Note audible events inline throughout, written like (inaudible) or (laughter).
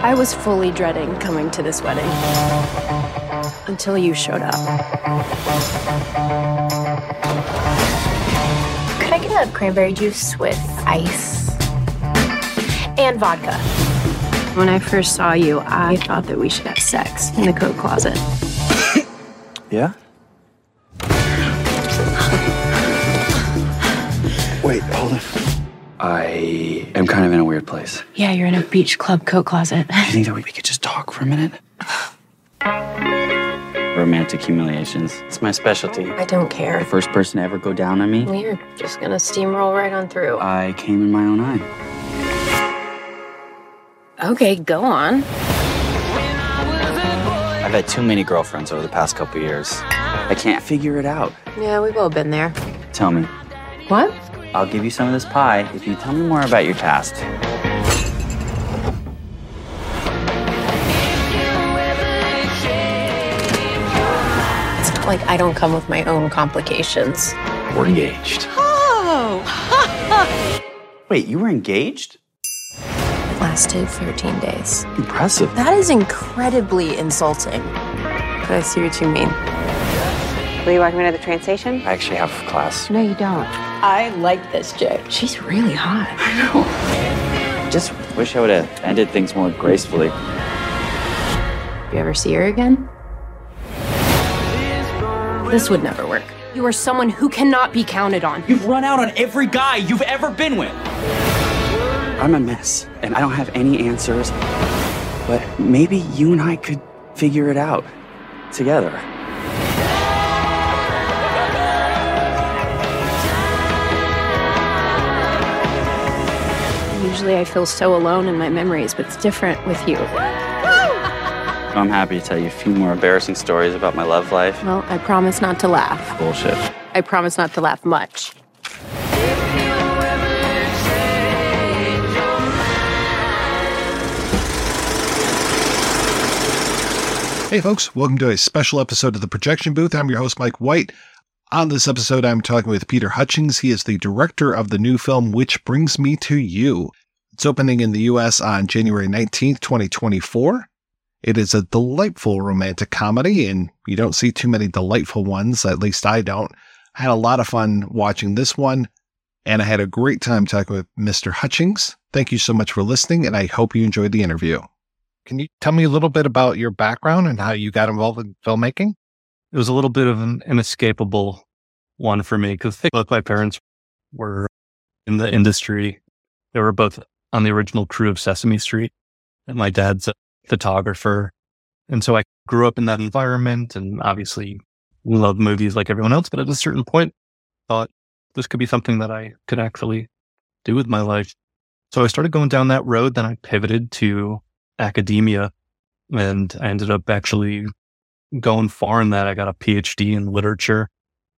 I was fully dreading coming to this wedding until you showed up. Could I get a cranberry juice with ice and vodka? When I first saw you, I thought that we should have sex in the coat closet. Yeah? Wait, hold on. I am kind of in a weird place. Yeah, you're in a beach club coat closet. Do you think that we could just talk for a minute? Romantic humiliations. It's my specialty. I don't care. The first person to ever go down on me, We're just gonna steamroll right on through. I came in my own eye. Okay, go on. I've had too many girlfriends over the past couple years. I can't figure it out. Yeah, we've all been there. Tell me. What? I'll give you some of this pie if you tell me more about your past. It's not like I don't come with my own complications. We're engaged. Oh! (laughs) Wait, you were engaged? It lasted 13 days. Impressive. That is incredibly insulting. But I see what you mean. Will you walk me to the train station? I actually have class. No, you don't. I like this chick. She's really hot. I know. Just wish I would have ended things more gracefully. You ever see her again? This would never work. You are someone who cannot be counted on. You've run out on every guy you've ever been with. I'm a mess, and I don't have any answers. But maybe you and I could figure it out together. Usually I feel so alone in my memories, but it's different with you. (laughs) I'm happy to tell you a few more embarrassing stories about my love life. Well, I promise not to laugh. Bullshit. I promise not to laugh much. Hey, folks, welcome to a special episode of the Projection Booth. I'm your host, Mike White. On this episode, I'm talking with Peter Hutchings. He is the director of the new film, Which Brings Me to You. It's opening in the U.S. on January 19th, 2024. It is a delightful romantic comedy, and you don't see too many delightful ones, at least I don't. I had a lot of fun watching this one, and I had a great time talking with Mr. Hutchings. Thank you so much for listening, and I hope you enjoyed the interview. Can you tell me a little bit about your background and how you got involved in filmmaking? It was a little bit of an inescapable one for me because both my parents were in the industry. They were both on the original crew of Sesame Street, and my dad's a photographer. And so I grew up in that environment and obviously loved movies like everyone else. But at a certain point, thought this could be something that I could actually do with my life. So I started going down that road. Then I pivoted to academia and I ended up actually going far in that. I got a PhD in literature.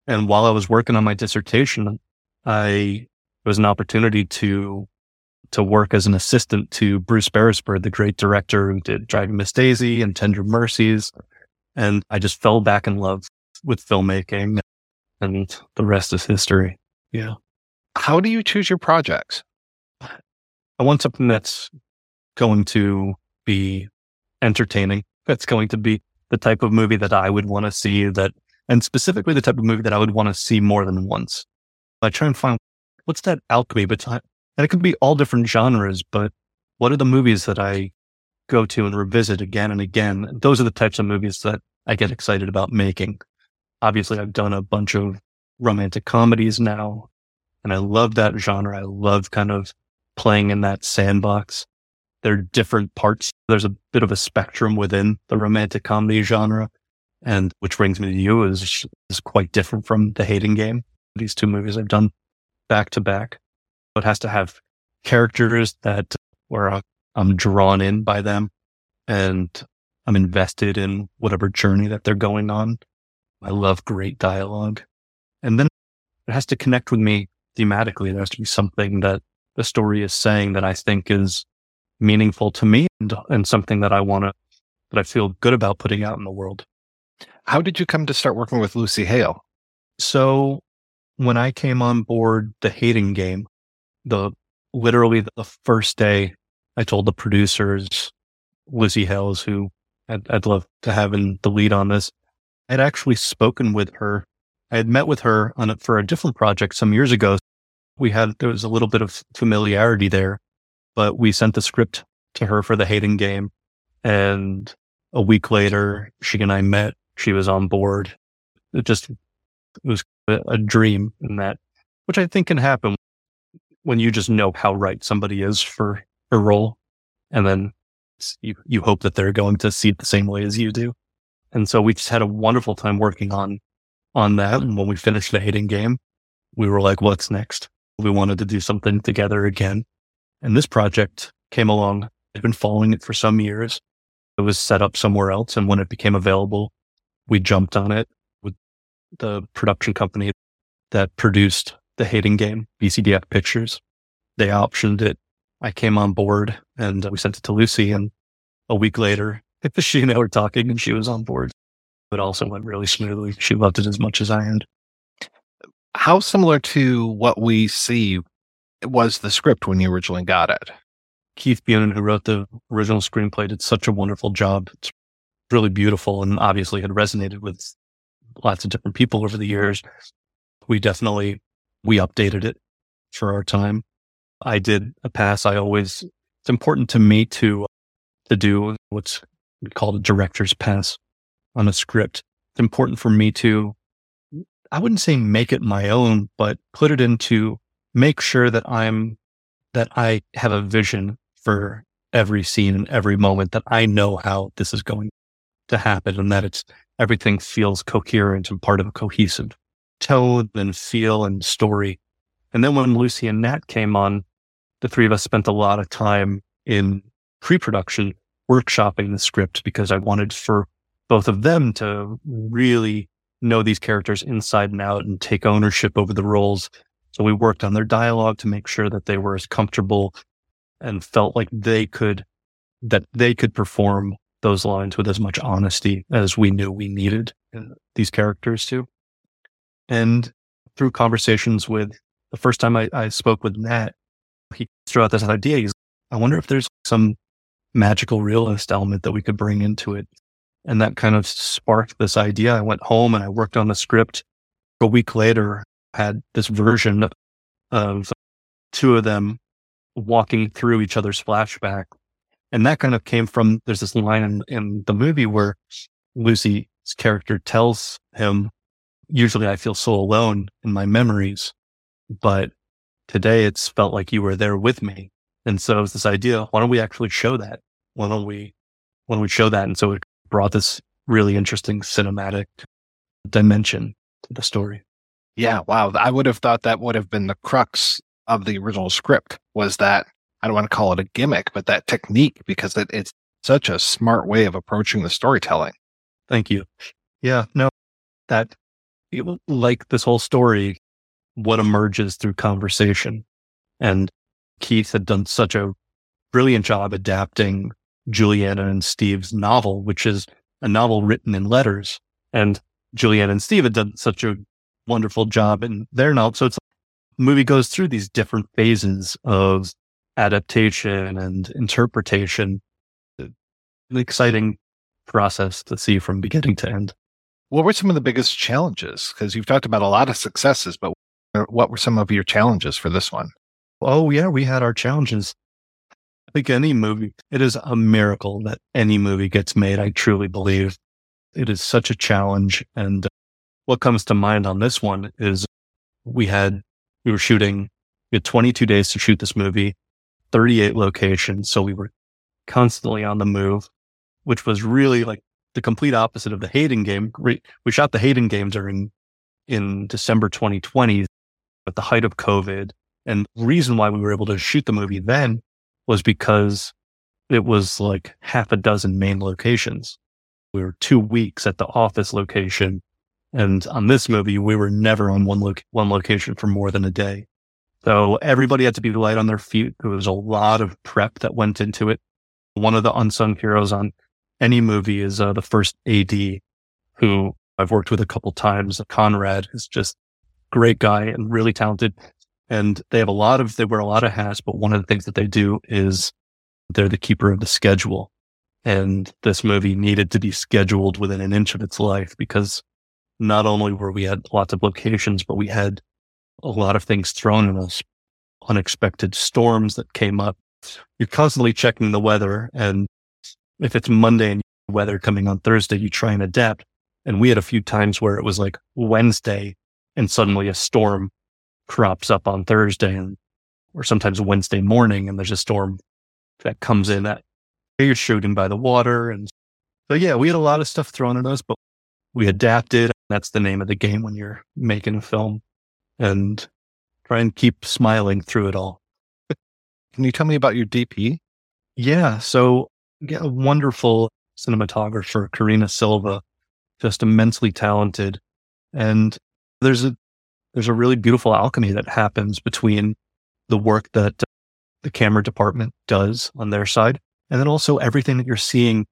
And while I was working on my dissertation, I it was an opportunity to to work as an assistant to Bruce Beresford, the great director who did Driving Miss Daisy and Tender Mercies. And I just fell back in love with filmmaking and the rest is history. Yeah. How do you choose your projects? I want something that's going to be entertaining. That's going to be the type of movie that I would want to see that, and specifically the type of movie that I would want to see more than once. I try and find what's that alchemy between, and it could be all different genres, but what are the movies that I go to and revisit again and again? Those are the types of movies that I get excited about making. Obviously, I've done a bunch of romantic comedies now, and I love that genre. I love kind of playing in that sandbox. There are different parts. There's a bit of a spectrum within the romantic comedy genre. And which brings me to you is, is quite different from the hating game. These two movies I've done back to back. It has to have characters that where I'm drawn in by them. and I'm invested in whatever journey that they're going on. I love great dialogue. And then it has to connect with me thematically. There has to be something that the story is saying that I think is meaningful to me and, and something that I want to, that I feel good about putting out in the world. How did you come to start working with Lucy Hale? So when I came on board the hating game, the literally the first day I told the producers, Lucy Hales, who I'd, I'd love to have in the lead on this. I'd actually spoken with her. I had met with her on a, for a different project some years ago. We had, there was a little bit of familiarity there, but we sent the script to her for the hating game. And a week later, she and I met. She was on board. It just, it was a, dream in that, which I think can happen when you just know how right somebody is for a role. And then you, you hope that they're going to see it the same way as you do. And so we just had a wonderful time working on, on that. And when we finished the hating game, we were like, what's next? We wanted to do something together again. And this project came along. I'd been following it for some years. It was set up somewhere else. And when it became available, we jumped on it with the production company that produced the hating game, BCDF Pictures. They optioned it I came on board and we sent it to Lucy. And a week later, (laughs) she and I were talking and she was on board. It also went really smoothly. She loved it as much as I had. How similar to what we see was the script when you originally got it? Keith Bunin, who wrote the original screenplay, did such a wonderful job. It's really beautiful and obviously had resonated with lots of different people over the years. We definitely, we updated it for our time. I did a pass. I always, it's important to me to, to do what's called a director's pass on a script. It's important for me to, I wouldn't say make it my own, but put it into make sure that I'm, that I have a vision for every scene and every moment that I know how this is going to happen and that it's everything feels coherent and part of a cohesive tone and feel and story. And then when Lucy and Nat came on, the three of us spent a lot of time in pre-production workshopping the script because I wanted for both of them to really know these characters inside and out and take ownership over the roles. So we worked on their dialogue to make sure that they were as comfortable and felt like they could, that they could perform those lines with as much honesty as we knew we needed these characters to. And through conversations with the first time I, I spoke with Nat, he threw out this idea. He's, I wonder if there's some magical realist element that we could bring into it. And that kind of sparked this idea. I went home and I worked on the script. A week later, had this version of two of them walking through each other's flashback. And that kind of came from, there's this line in, in the movie where Lucy's character tells him, usually I feel so alone in my memories, but today it's felt like you were there with me. And so it's this idea, why don't we actually show that? Why don't we, why don't we show that? And so it brought this really interesting cinematic dimension to the story. Yeah. Wow. I would have thought that would have been the crux of the original script was that I don't want to call it a gimmick, but that technique because it, it's such a smart way of approaching the storytelling. Thank you. Yeah. No, that like this whole story what emerges through conversation. And Keith had done such a brilliant job adapting Julianna and Steve's novel, which is a novel written in letters. And Julianna and Steve had done such a wonderful job in their novel. So it's the movie goes through these different phases of adaptation and interpretation. An exciting process to see from beginning to end. What were some of the biggest challenges? Because you've talked about a lot of successes, but what were some of your challenges for this one? Oh, yeah, we had our challenges. I think any movie, it is a miracle that any movie gets made. I truly believe it is such a challenge. And what comes to mind on this one is we had, we were shooting, we had 22 days to shoot this movie, 38 locations. So we were constantly on the move, which was really like the complete opposite of the hating game. We shot the hating game during in December 2020 at the height of COVID. And the reason why we were able to shoot the movie then was because it was like half a dozen main locations. We were two weeks at the office location. And on this movie, we were never on one, lo- one location for more than a day. So everybody had to be light on their feet. There was a lot of prep that went into it. One of the unsung heroes on any movie is uh, the first AD, who I've worked with a couple times. Conrad is just great guy and really talented. And they have a lot of, they wear a lot of hats, but one of the things that they do is they're the keeper of the schedule. And this movie needed to be scheduled within an inch of its life because not only were we at lots of locations, but we had a lot of things thrown at us, unexpected storms that came up. You're constantly checking the weather. And if it's Monday and weather coming on Thursday, you try and adapt. And we had a few times where it was like Wednesday and suddenly a storm crops up on Thursday and, or sometimes Wednesday morning and there's a storm that comes in that you're shooting by the water. And so, yeah, we had a lot of stuff thrown at us, but we adapted. That's the name of the game when you're making a film and try and keep smiling through it all. Can you tell me about your DP? Yeah. So, yeah, a wonderful cinematographer, Karina Silva, just immensely talented. And there's a, there's a really beautiful alchemy that happens between the work that uh, the camera department does on their side. And then also everything that you're seeing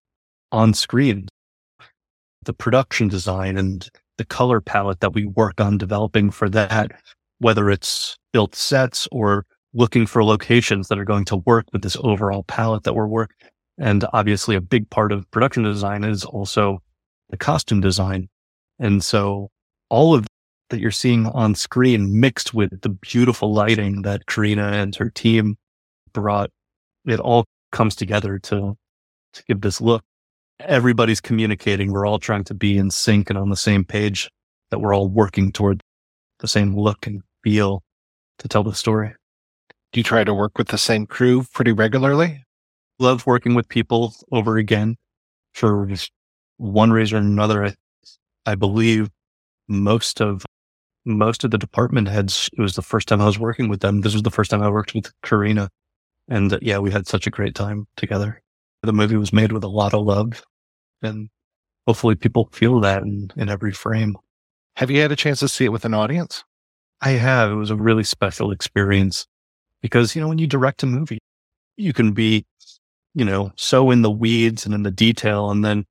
on screen, the production design and the color palette that we work on developing for that, whether it's built sets or looking for locations that are going to work with this overall palette that we're working. And obviously a big part of production design is also the costume design. And so all of that you're seeing on screen mixed with the beautiful lighting that Karina and her team brought, it all comes together to, to give this look. Everybody's communicating. We're all trying to be in sync and on the same page that we're all working toward the same look and feel to tell the story. Do you try to work with the same crew pretty regularly? Love working with people over again for one reason or another. I, I believe most of most of the department heads. It was the first time I was working with them. This was the first time I worked with Karina, and uh, yeah, we had such a great time together. The movie was made with a lot of love and hopefully people feel that in, in every frame. Have you had a chance to see it with an audience? I have. It was a really special experience because, you know, when you direct a movie, you can be, you know, so in the weeds and in the detail. And then,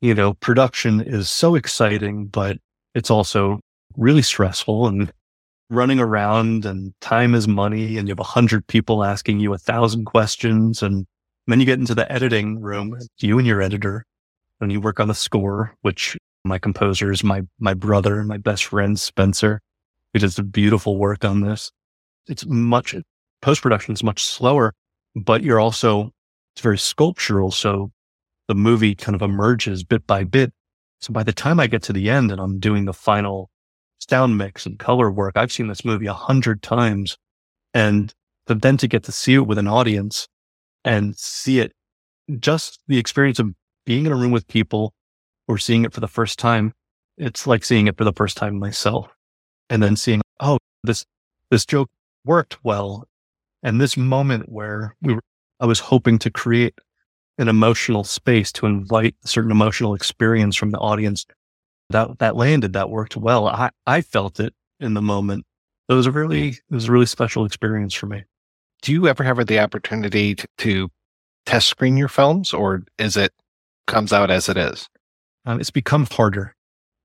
you know, production is so exciting, but it's also really stressful and running around and time is money and you have a hundred people asking you a thousand questions. And then you get into the editing room, you and your editor, and you work on the score, which my composer is my, my brother and my best friend, Spencer, who does beautiful work on this. It's much, post production is much slower, but you're also, it's very sculptural. So the movie kind of emerges bit by bit. So by the time I get to the end and I'm doing the final sound mix and color work. I've seen this movie a hundred times. And but then to get to see it with an audience and see it, just the experience of being in a room with people or seeing it for the first time, it's like seeing it for the first time myself. And then seeing, oh, this, this joke worked well. And this moment where we were, I was hoping to create an emotional space to invite a certain emotional experience from the audience that that landed, that worked well. I, I felt it in the moment. It was a really it was a really special experience for me. Do you ever have the opportunity to, to test screen your films, or is it comes out as it is? Um, it's become harder.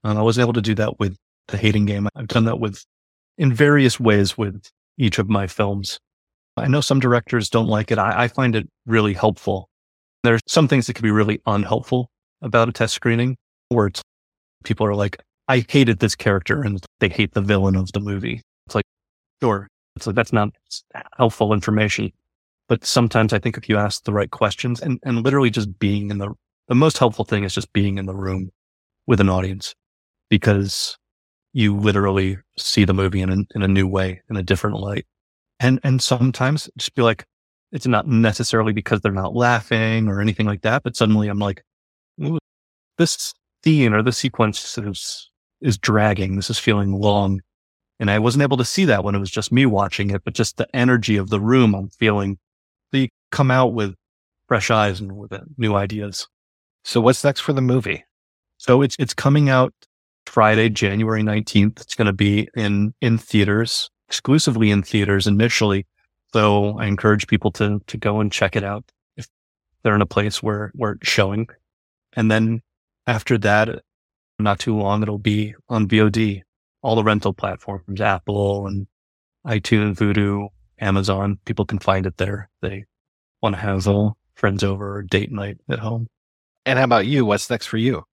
Um, I wasn't able to do that with the hating game. I've done that with in various ways with each of my films. I know some directors don't like it. I, I find it really helpful. There's some things that can be really unhelpful about a test screening, where it's people are like, I hated this character and they hate the villain of the movie. It's like, sure. It's like, that's not helpful information. But sometimes I think if you ask the right questions and, and literally just being in the, the most helpful thing is just being in the room with an audience because you literally see the movie in a, in a new way, in a different light. And, and sometimes just be like, it's not necessarily because they're not laughing or anything like that, but suddenly I'm like, this scene or the sequence is, is dragging. This is feeling long. And I wasn't able to see that when it was just me watching it, but just the energy of the room I'm feeling. So you come out with fresh eyes and with uh, new ideas. So what's next for the movie? So it's it's coming out Friday, January 19th. It's going to be in in theaters, exclusively in theaters initially. So I encourage people to to go and check it out if they're in a place where where it's showing. And then after that, not too long, it'll be on VOD, all the rental platforms, Apple and iTunes, Vudu, Amazon. People can find it there. They want to have uh, friends over or date night at home. And how about you? What's next for you?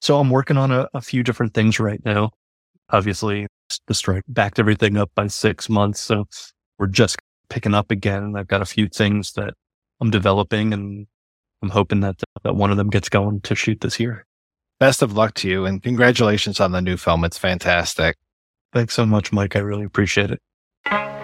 So I'm working on a, a few different things right now. Obviously, the strike backed everything up by six months. So we're just picking up again. I've got a few things that I'm developing and I'm hoping that, that one of them gets going to shoot this year. Best of luck to you and congratulations on the new film. It's fantastic. Thanks so much, Mike. I really appreciate it.